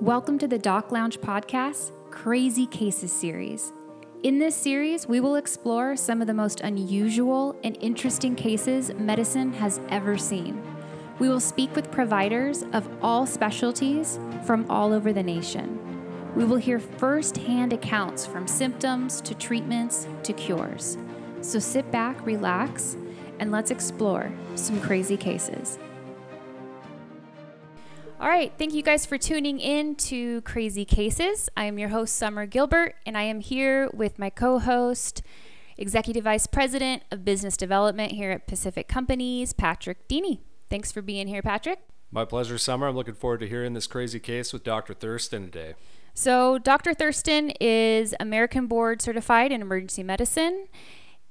Welcome to the Doc Lounge podcast, Crazy Cases series. In this series, we will explore some of the most unusual and interesting cases medicine has ever seen. We will speak with providers of all specialties from all over the nation. We will hear firsthand accounts from symptoms to treatments to cures. So sit back, relax, and let's explore some crazy cases. All right, thank you guys for tuning in to Crazy Cases. I am your host, Summer Gilbert, and I am here with my co host, Executive Vice President of Business Development here at Pacific Companies, Patrick Deeny. Thanks for being here, Patrick. My pleasure, Summer. I'm looking forward to hearing this crazy case with Dr. Thurston today. So, Dr. Thurston is American Board Certified in Emergency Medicine,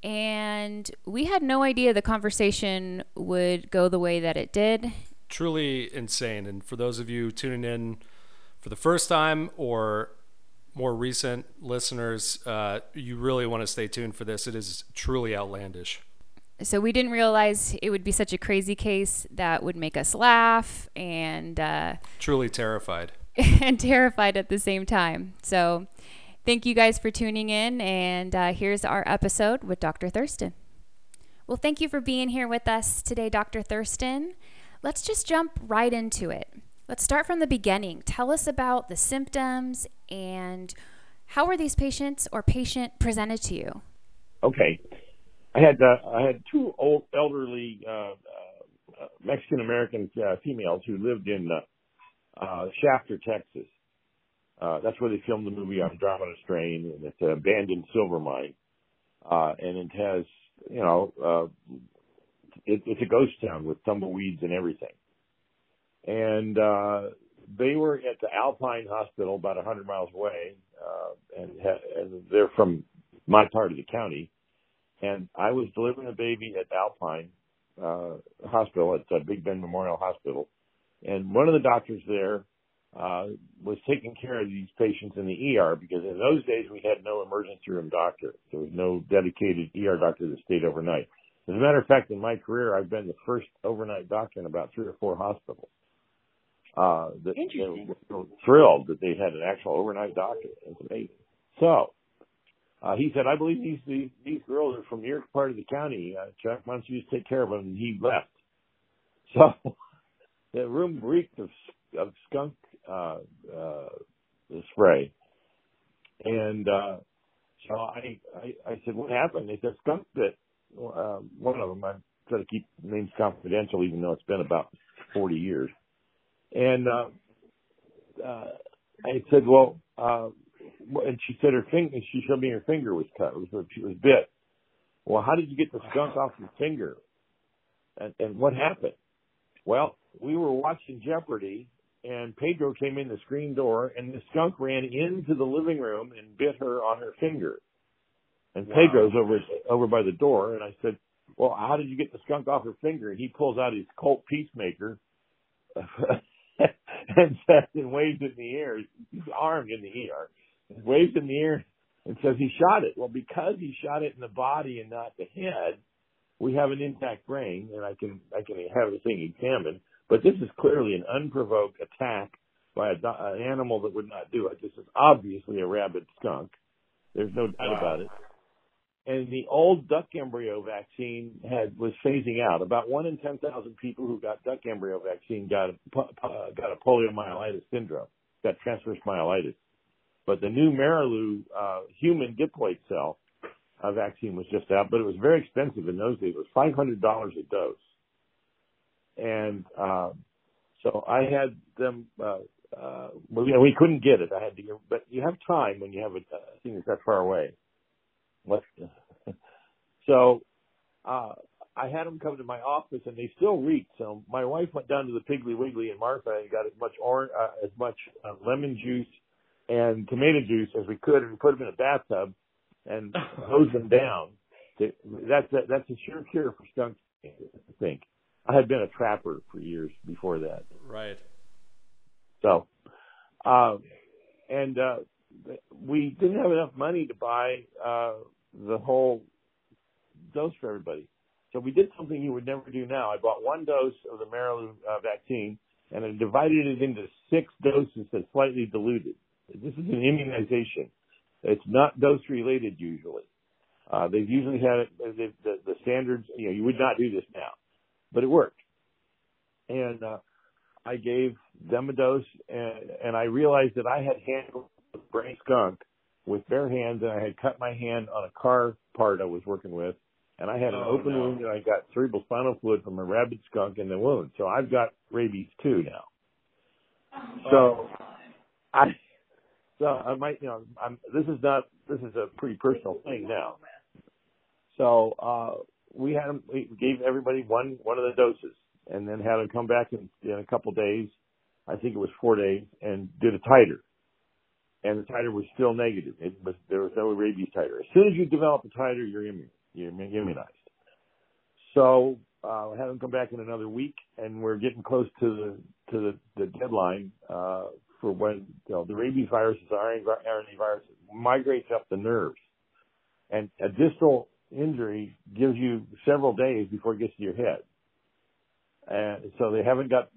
and we had no idea the conversation would go the way that it did truly insane. And for those of you tuning in for the first time or more recent listeners, uh, you really want to stay tuned for this. It is truly outlandish. So we didn't realize it would be such a crazy case that would make us laugh and uh, truly terrified and terrified at the same time. So thank you guys for tuning in, and uh, here's our episode with Dr. Thurston. Well, thank you for being here with us today, Dr. Thurston. Let's just jump right into it. Let's start from the beginning. Tell us about the symptoms and how were these patients or patient presented to you? Okay, I had uh, I had two old elderly uh, uh, Mexican American uh, females who lived in uh, uh, Shafter, Texas. that's where they filmed the movie Andromeda Strain, and it's an abandoned silver mine, and it has you know it, it's a ghost town with tumbleweeds and everything. And uh, they were at the Alpine Hospital, about a hundred miles away, uh, and, ha- and they're from my part of the county. And I was delivering a baby at Alpine uh, Hospital at uh, Big Bend Memorial Hospital, and one of the doctors there uh, was taking care of these patients in the ER because in those days we had no emergency room doctor. There was no dedicated ER doctor that stayed overnight. As a matter of fact, in my career, I've been the first overnight doctor in about three or four hospitals. Uh, that Interesting. were thrilled that they had an actual overnight doctor. It's amazing. So, uh, he said, I believe these, these, these girls are from your part of the county. Uh, Chuck, why don't you just take care of them? And he left. So, the room reeked of, of skunk, uh, uh, spray. And, uh, so I, I, I said, what happened? They said, skunk bit uh, one of them. I try to keep names confidential, even though it's been about 40 years. And uh, uh, I said, well, uh, and she said her finger. She showed me her finger was cut. It was she was bit. Well, how did you get the skunk off your finger? And, and what happened? Well, we were watching Jeopardy, and Pedro came in the screen door, and the skunk ran into the living room and bit her on her finger. And wow. Pedro's over over by the door, and I said, "Well, how did you get the skunk off her finger?" And he pulls out his Colt Peacemaker and says and waves it in the air. He's armed in the ER. He waves in the air and says he shot it. Well, because he shot it in the body and not the head, we have an intact brain, and I can I can have the thing examined. But this is clearly an unprovoked attack by a, an animal that would not do it. This is obviously a rabid skunk. There's no doubt wow. about it and the old duck embryo vaccine had was phasing out. About one in ten thousand people who got duck embryo vaccine got a, got a poliomyelitis syndrome, got transverse myelitis. But the new Merieux uh, human diploid cell uh, vaccine was just out, but it was very expensive in those days. It was five hundred dollars a dose, and uh, so I had them. Uh, uh, well, you know, we couldn't get it. I had to, but you have time when you have a, a thing that's that far away. What? so, uh, I had them come to my office and they still reek. So my wife went down to the Piggly Wiggly in Marfa and got as much orange, uh, as much uh, lemon juice and tomato juice as we could and we put them in a bathtub and hose them down. To, that's a, that's a sure cure for skunk. I think I had been a trapper for years before that. Right. So, uh, and uh, we didn't have enough money to buy uh, the whole dose for everybody. So we did something you would never do now. I bought one dose of the Merieux uh, vaccine, and I divided it into six doses that's slightly diluted. This is an immunization. It's not dose related usually. Uh, they've usually had it, the, the, the standards, you know, you would not do this now, but it worked. And, uh, I gave them a dose and, and I realized that I had handled brain skunk with bare hands and I had cut my hand on a car part I was working with and I had an Oh, open no. wound and I got cerebral spinal fluid from a rabid skunk in the wound. So I've got rabies too now. So I, so I might, you know, I'm, this is not, this is a pretty personal thing now. So, uh, we had them, we gave everybody one, one of the doses and then had them come back in, in a couple days. I think it was four days and did a titer. And the titer was still negative. It was, there was no rabies titer. As soon as you develop a titer, you're immune, you're immunized. So, uh, I had them come back in another week and we're getting close to the, to the, the deadline, uh, for when, you know, the rabies virus, the RNA virus, migrates up the nerves. And a distal injury gives you several days before it gets to your head. And so they haven't got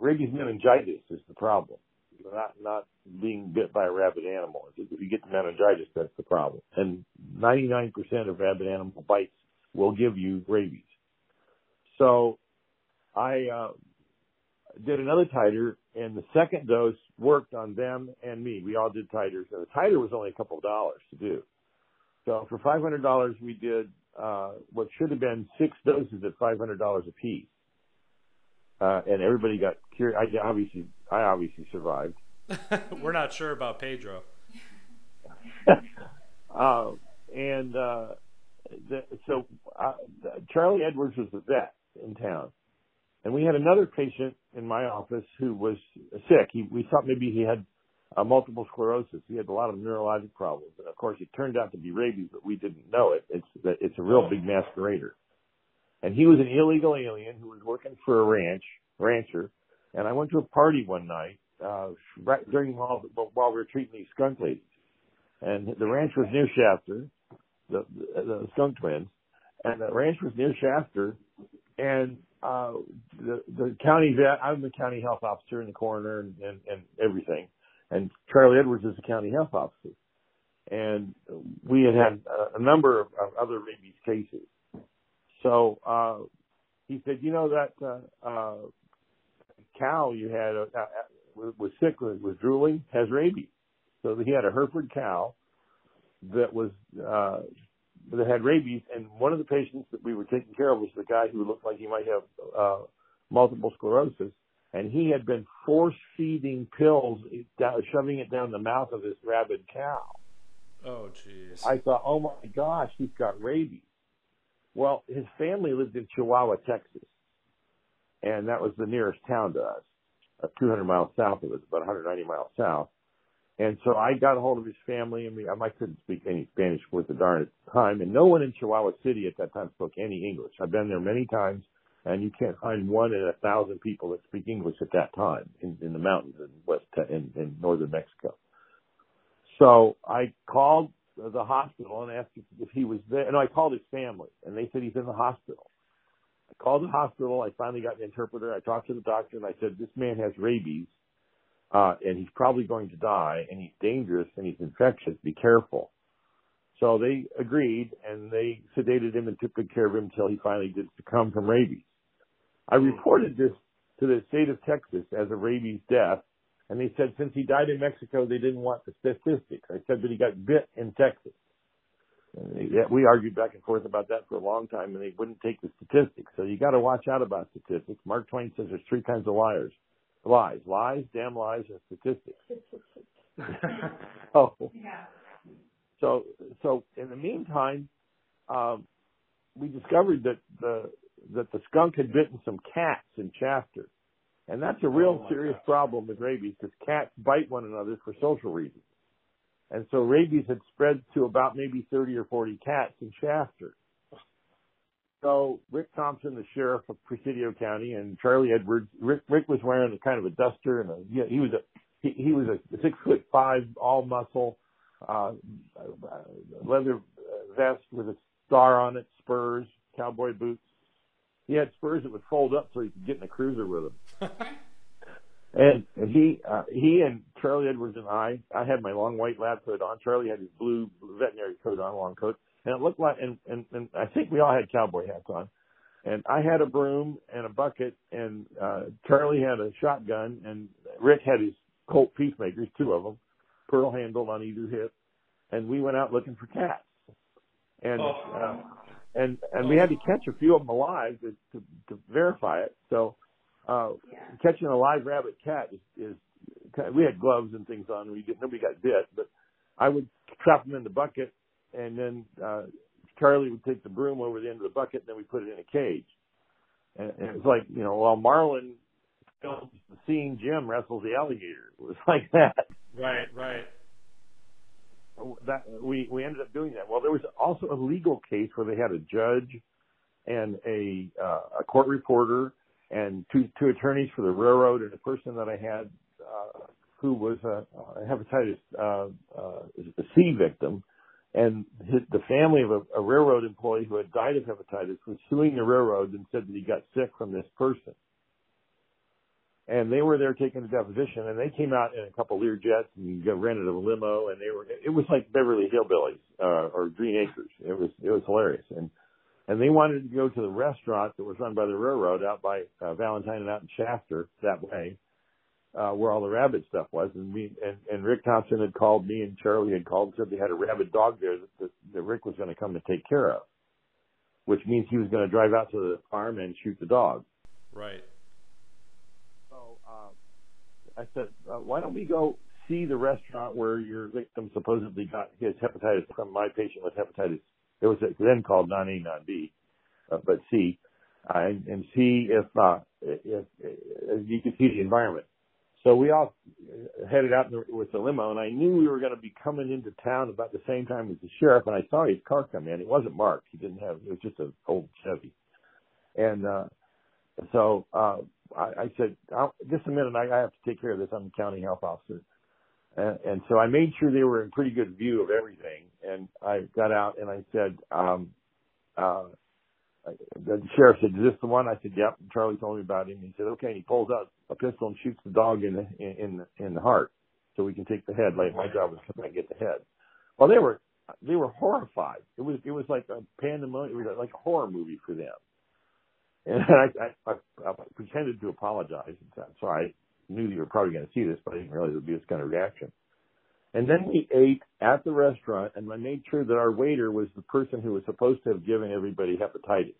rabies meningitis is the problem. Not not being bit by a rabid animal. If you get meningitis, that's the problem. And 99% of rabid animal bites will give you rabies. So I uh, did another titer, and the second dose worked on them and me. We all did titers, and the titer was only a couple of dollars to do. So for five hundred dollars, we did uh, what should have been six doses at five hundred dollars a piece, uh, and everybody got curious. I obviously, I obviously survived. We're not sure about Pedro. uh, and uh, the, so uh, Charlie Edwards was the vet in town, and we had another patient in my office who was sick. He, we thought maybe he had uh, multiple sclerosis. He had a lot of neurologic problems, and of course, it turned out to be rabies, but we didn't know it. It's it's a real big masquerader. And he was an illegal alien who was working for a ranch rancher. And I went to a party one night uh, right during while while we were treating these skunk ladies, and the ranch was near Shafter, the, the, the skunk twins, and the ranch was near Shafter, and uh, the the county vet. I'm the county health officer and the coroner and, and, and everything and Charlie Edwards is the county health officer. And we had had a, a number of, of other rabies cases. So, uh, he said, you know, that, uh, uh, cow you had, uh, uh, was sick, was, drooling, has rabies. So he had a Hereford cow that was, uh, that had rabies. And one of the patients that we were taking care of was the guy who looked like he might have, uh, multiple sclerosis and he had been force feeding pills, down, shoving it down the mouth of this rabid cow. Oh, jeez. I thought, oh my gosh, he's got rabies. Well, his family lived in Chihuahua, Texas, and that was the nearest town to us, uh, 200 miles south of us, about 190 miles south. And so I got a hold of his family, and we, I couldn't speak any Spanish worth a darn at the time, and no one in Chihuahua City at that time spoke any English. I've been there many times and you can't find one in a thousand people that speak English at that time in, in the mountains in west in, in northern Mexico. So I called the hospital and asked if he was there. No, I called his family, and they said he's in the hospital. I called the hospital. I finally got an interpreter. I talked to the doctor, and I said, "This man has rabies, uh, and he's probably going to die, and he's dangerous, and he's infectious. Be careful." So they agreed, and they sedated him and took good care of him until he finally did succumb from rabies. I reported this to the state of Texas as a rabies death, and they said since he died in Mexico, they didn't want the statistics. I said, but he got bit in Texas. And they, we argued back and forth about that for a long time, and they wouldn't take the statistics. So you got to watch out about statistics. Mark Twain says there's three kinds of liars: lies, lies, damn lies, and statistics. oh, so so in the meantime, um, we discovered that the that the skunk had bitten some cats in Shafter. And that's a real Oh, serious gosh. problem with rabies because cats bite one another for social reasons. And so rabies had spread to about maybe 30 or 40 cats in Shafter. So Rick Thompson, the sheriff of Presidio County, and Charlie Edwards, Rick, Rick was wearing a kind of a duster and a, he was a, he, he was a six foot five, all muscle, uh, leather vest with a star on it, spurs, cowboy boots. He had spurs that would fold up so he could get in a cruiser with him. And he uh, he and Charlie Edwards and I I had my long white lab coat on. Charlie had his blue veterinary coat on, long coat, and it looked like and and, and I think we all had cowboy hats on. And I had a broom and a bucket, and uh, Charlie had a shotgun, and Rick had his Colt peacemakers, two of them, pearl handled on either hip, and we went out looking for cats. And Oh. uh, and and we had to catch a few of them alive to to, to verify it. So uh, catching a live rabbit cat is, is we had gloves and things on. We didn't nobody got bit, but I would trap them in the bucket, and then uh, Charlie would take the broom over the end of the bucket, and then we put it in a cage. And, and it was like you know, while Marlin films the scene, Jim wrestles the alligator. It was like that. Right, right. That we we ended up doing that. Well, there was also a legal case where they had a judge and a uh, a court reporter and two two attorneys for the railroad and a person that I had who was a, hepatitis uh, uh, C victim, and his, the family of a, a railroad employee who had died of hepatitis was suing the railroad and said that he got sick from this person. And they were there taking a deposition, and they came out in a couple Lear jets and rented a limo, and they were it was like Beverly Hillbillies uh, or Green Acres. It was it was hilarious, and and they wanted to go to the restaurant that was run by the railroad out by uh, Valentine and out in Shafter that way, uh, where all the rabbit stuff was. And we and, and Rick Thompson had called me and Charlie had called and said they had a rabid dog there that, that, that Rick was going to come and take care of, which means he was going to drive out to the farm and shoot the dog. Right. So uh, I said, uh, why don't we go see the restaurant where your victim supposedly got his hepatitis from my patient with hepatitis it was then called non A non B, uh, but C, uh, and, and see if, uh, if, if you could see the environment. So we all headed out with the limo, and I knew we were going to be coming into town about the same time as the sheriff. And I saw his car come in. It wasn't marked. He didn't have. It was just an old Chevy. And uh, so uh, I, I said, I'll, "Just a minute. I, I have to take care of this. I'm the county health officer." And, and so I made sure they were in pretty good view of everything. And I got out and I said, um, uh, the sheriff said, is this the one? I said, yep. And Charlie told me about him. He said, okay. And he pulls out a pistol and shoots the dog in the, in in the heart so we can take the head. Like my job was to come and get the head. Well, they were, they were horrified. It was, it was like a pandemonium. It was like a horror movie for them. And I, I, I, I pretended to apologize. And said, sorry knew you were probably going to see this, but I didn't realize it would be this kind of reaction. And then we ate at the restaurant, and I made sure that our waiter was the person who was supposed to have given everybody hepatitis.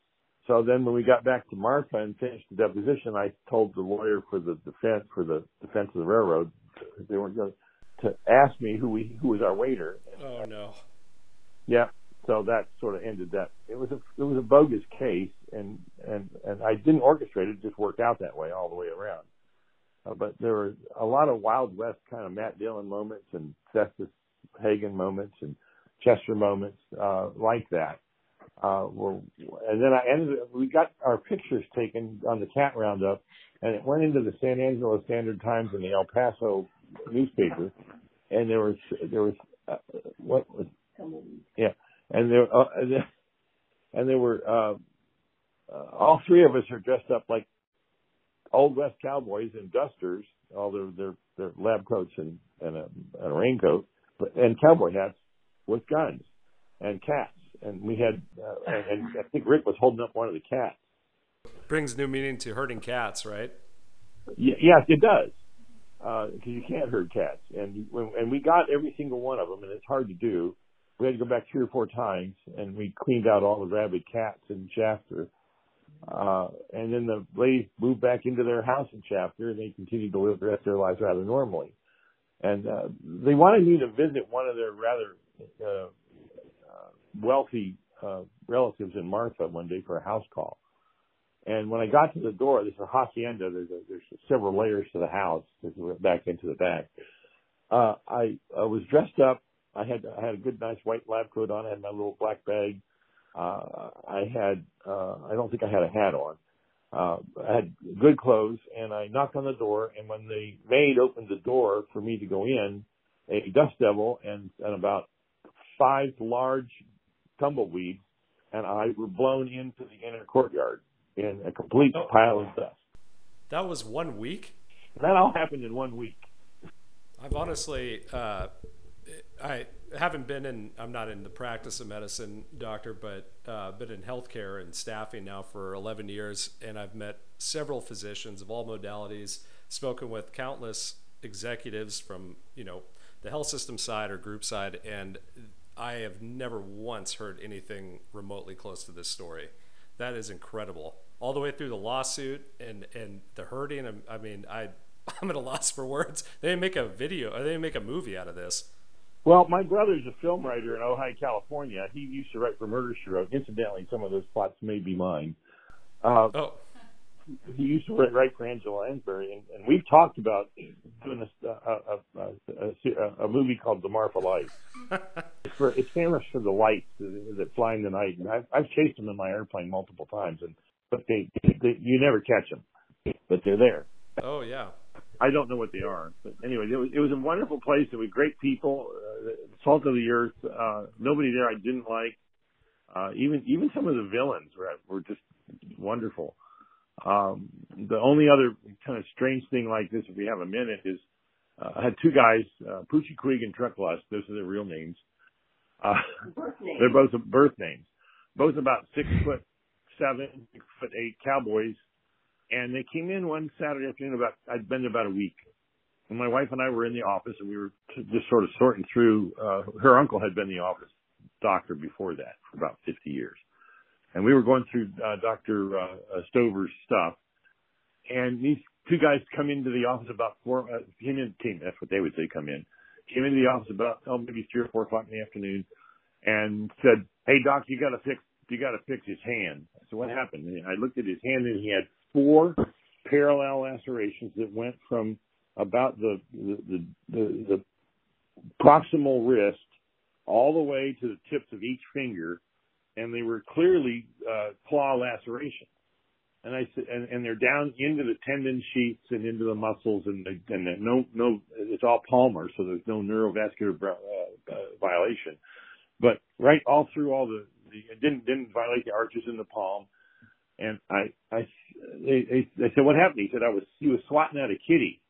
So then when we got back to Marfa and finished the deposition, I told the lawyer for the defense, for the defense of the railroad, they weren't going to ask me who we, who was our waiter. Oh no. Yeah. So that sort of ended that. It was a, it was a bogus case and, and, and I didn't orchestrate it, it just worked out that way all the way around. Uh, but there were a lot of Wild West kind of Matt Dillon moments and Festus Haggen moments and Chester moments uh, like that. Uh, where, and then I ended. We got our pictures taken on the cat roundup, and it went into the San Angelo Standard Times and the El Paso newspaper. And there was there was uh, what was yeah, and there uh, and there, and were uh, uh, all three of us are dressed up like old west cowboys in dusters, all their their, their lab coats and and a, and a raincoat, but and cowboy hats with guns and cats. And we had, uh, and, and I think Rick was holding up one of the cats. Brings new meaning to herding cats, right? Y- yes, it does, because uh, you can't herd cats. And and we got every single one of them, and it's hard to do. We had to go back three or four times, and we cleaned out all the rabid cats in Shafter. Uh, and then the ladies moved back into their house in Shafter, and they continued to live the rest of their lives rather normally. And uh, they wanted me to visit one of their rather uh, uh, wealthy uh, relatives in Marfa one day for a house call. And when I got to the door, there's a hacienda. There's a, there's several layers to the house. This is back into the back. Uh, I, I was dressed up. I had I had a good, nice white lab coat on. I had my little black bag. Uh, I had uh, I don't think I had a hat on. Uh, I had good clothes, and I knocked on the door. And when the maid opened the door for me to go in, a dust devil and, and about five large tumbleweeds and I were blown into the inner courtyard in a complete Oh. pile of dust. That was one week. That all happened in one week. I've honestly, uh, I haven't been in. I'm not in the practice of medicine, doctor, but uh, been in healthcare and staffing now for 11 years, and I've met several physicians of all modalities, spoken with countless executives from you know the health system side or group side, and I have never once heard anything remotely close to this story. That is incredible. All the way through the lawsuit and and the hurting. I mean, I I'm at a loss for words. They make a video. Or they make a movie out of this. Well, my brother's a film writer in Ojai, California. He used to write for Murder She Wrote. Incidentally, some of those plots may be mine. Uh, oh. He used to write for Angela Lansbury, and, and we've talked about doing a, a, a, a, a movie called The Marfa Lights. it's, for, it's famous for the lights that, that fly in the night, and I've, I've chased them in my airplane multiple times, and but they, they you never catch them, but they're there. Oh yeah. I don't know what they are, but anyway, it was, it was a wonderful place. There were great people, uh, salt of the earth. Uh, nobody there I didn't like. Uh, even even some of the villains were were just wonderful. Um, the only other kind of strange thing like this, if we have a minute, is uh, I had two guys, uh, Poochie Quig and Trucklust. Those are their real names. Uh, names. They're both birth names. Both about six foot seven, six foot eight cowboys and they came in one Saturday afternoon about, I'd been there about a week. And my wife and I were in the office and we were just sort of sorting through, uh, her uncle had been the office doctor before that for about 50 years. And we were going through, uh, Dr. Uh, Stover's stuff. And these two guys come into the office about four, uh, came in, came, that's what they would say, come in. Came into the office about, oh, maybe three or four o'clock in the afternoon and said, Hey doc, you gotta fix, you gotta fix his hand. So what happened? And I looked at his hand and he had four parallel lacerations that went from about the the, the, the, the proximal wrist all the way to the tips of each finger, and they were clearly uh, claw lacerations. And I said, and, and they're down into the tendon sheaths and into the muscles, and the, and the, no no, it's all palmar, so there's no neurovascular uh, uh, violation. But right all through all the, the it didn't didn't violate the arches in the palm. And I, I, they, they said, what happened? He said, I was, he was swatting at a kitty.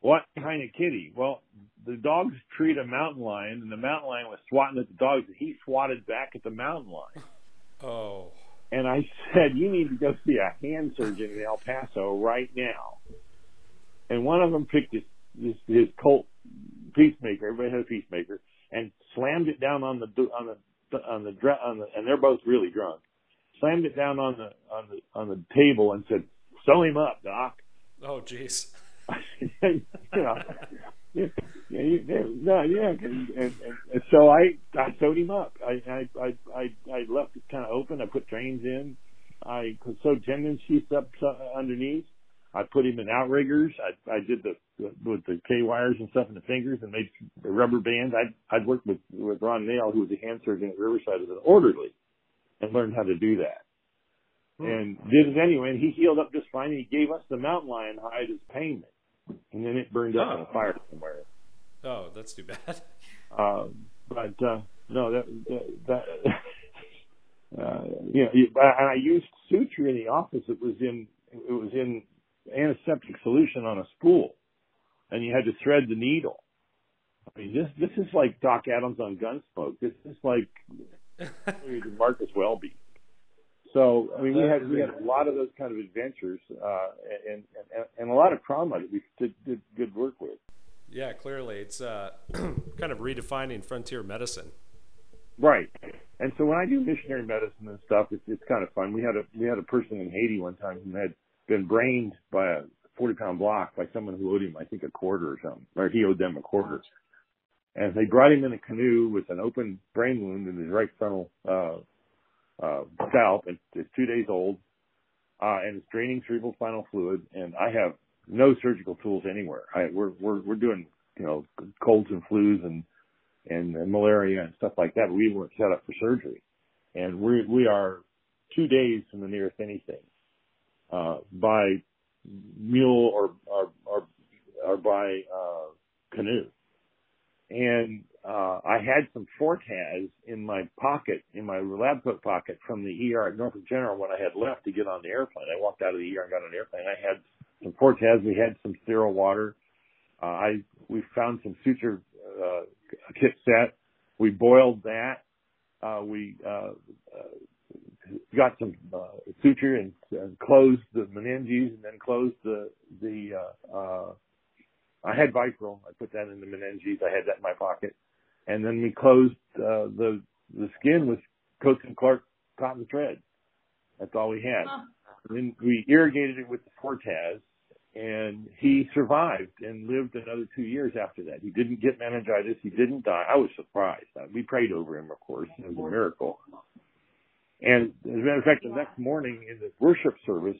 What kind of kitty? Well, the dogs treat a mountain lion and the mountain lion was swatting at the dogs and he swatted back at the mountain lion. Oh. And I said, you need to go see a hand surgeon in El Paso right now. And one of them picked his, his, his Colt peacemaker, everybody had a peacemaker, and slammed it down on the, on the, on the, on the, and they're both really drunk slammed it down on the on the on the table and said, "Sew him up, doc." Oh, jeez. you know, yeah, yeah, no, yeah, and, and, and so I I sewed him up. I I I I, I left it kind of open. I put drains in. I sewed tendon sheaths up underneath. I put him in outriggers. I I did the, the with the K wires and stuff in the fingers and made rubber bands. I I'd worked with with Ron Nail, who was a hand surgeon at Riverside as an orderly and learned how to do that. Hmm. And did it anyway, and he healed up just fine. He gave us the mountain lion hide as payment, and then it burned up oh. in a oh. fire somewhere. Oh, that's too bad. Uh, but uh, no, that that. uh, you know, and I used suture in the office. It was in it was in antiseptic solution on a spool, and you had to thread the needle. I mean, this this is like Doc Adams on Gunsmoke. This is like Marcus Welby. So I mean, we had we had a lot of those kind of adventures, uh, and, and and a lot of trauma that we did, did good work with. Yeah, clearly, it's uh, kind of redefining frontier medicine. Right, and so when I do missionary medicine and stuff, it's it's kind of fun. We had a we had a person in Haiti one time who had been brained by a forty pound block by someone who owed him, I think, a quarter or something, or he owed them a quarter. And they brought him in a canoe with an open brain wound in his right frontal uh, uh, scalp. And it's two days old, uh, and it's draining cerebral spinal fluid. And I have no surgical tools anywhere. I, we're we're we're doing you know colds and flus and, and and malaria and stuff like that. We weren't set up for surgery, and we we are two days from the nearest anything uh, by mule or or or, or by uh, canoe and uh, I had some Fortaz in my pocket, in my lab coat pocket from the ER at Norfolk General when I had left to get on the airplane. I walked out of the ER and got on the airplane. I had some Fortaz. We had some sterile water. Uh, I we found some suture uh, kit set. We boiled that. Uh, we uh, uh, got some uh, suture and, and closed the meninges, and then closed the the. Uh, uh, I had Vicryl. I put that in the meninges. I had that in my pocket, and then we closed uh, the the skin with Coats and Clark cotton thread. That's all we had. Huh. And then we irrigated it with the Fortaz, and he survived and lived another two years after that. He didn't get meningitis. He didn't die. I was surprised. We prayed over him, of course. It was a miracle. And as a matter of fact, the next morning in the worship service,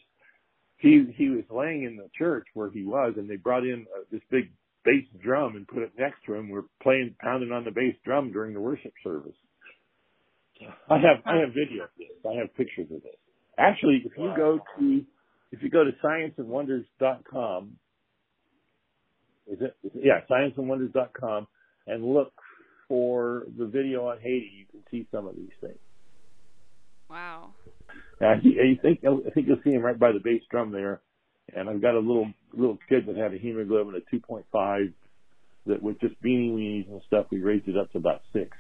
he he was laying in the church where he was, and they brought in uh, this big bass drum and put it next to him. We're playing pounding on the bass drum during the worship service. I have I have video of this. I have pictures of this. Actually, if you go to if you go to scienceandwonders.com, is it? Yeah, scienceandwonders.com, and look for the video on Haiti. You can see some of these things. Wow. Now, you think I think you'll see him right by the bass drum there, and I've got a little little kid that had a hemoglobin of 2.5 that with just beanie weenies and stuff, we raised it up to about six.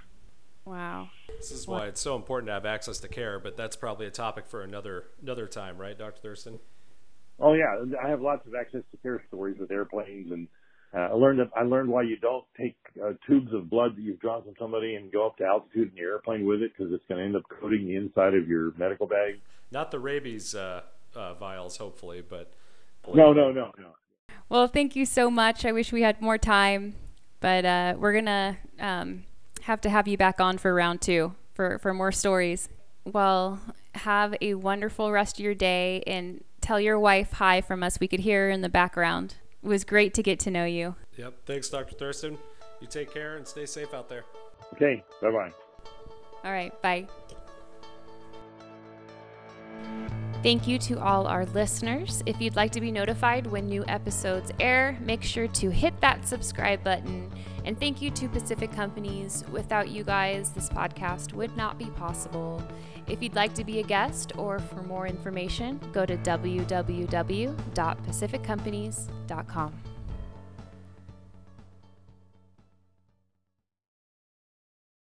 Wow. This is why it's so important to have access to care, but that's probably a topic for another another time, right, Dr. Thurston? Oh yeah, I have lots of access to care stories with airplanes, and uh, I learned that I learned why you don't take uh, tubes of blood that you've drawn from somebody and go up to altitude in your airplane with it because it's going to end up coating the inside of your medical bag. Not the rabies uh, uh vials, hopefully, but no, no, no, no. Well, thank you so much. I wish we had more time, but uh, we're gonna um, have to have you back on for round two for for more stories. Well, have a wonderful rest of your day and tell your wife hi from us. We could hear her in the background. It was great to get to know you. Yep. Thanks, Dr. Thurston. You take care and stay safe out there. Okay. Bye bye. All right. Bye. Thank you to all our listeners. If you'd like to be notified when new episodes air, make sure to hit that subscribe button. And thank you to Pacific Companies. Without you guys, this podcast would not be possible. If you'd like to be a guest or for more information, go to www.pacificcompanies.com.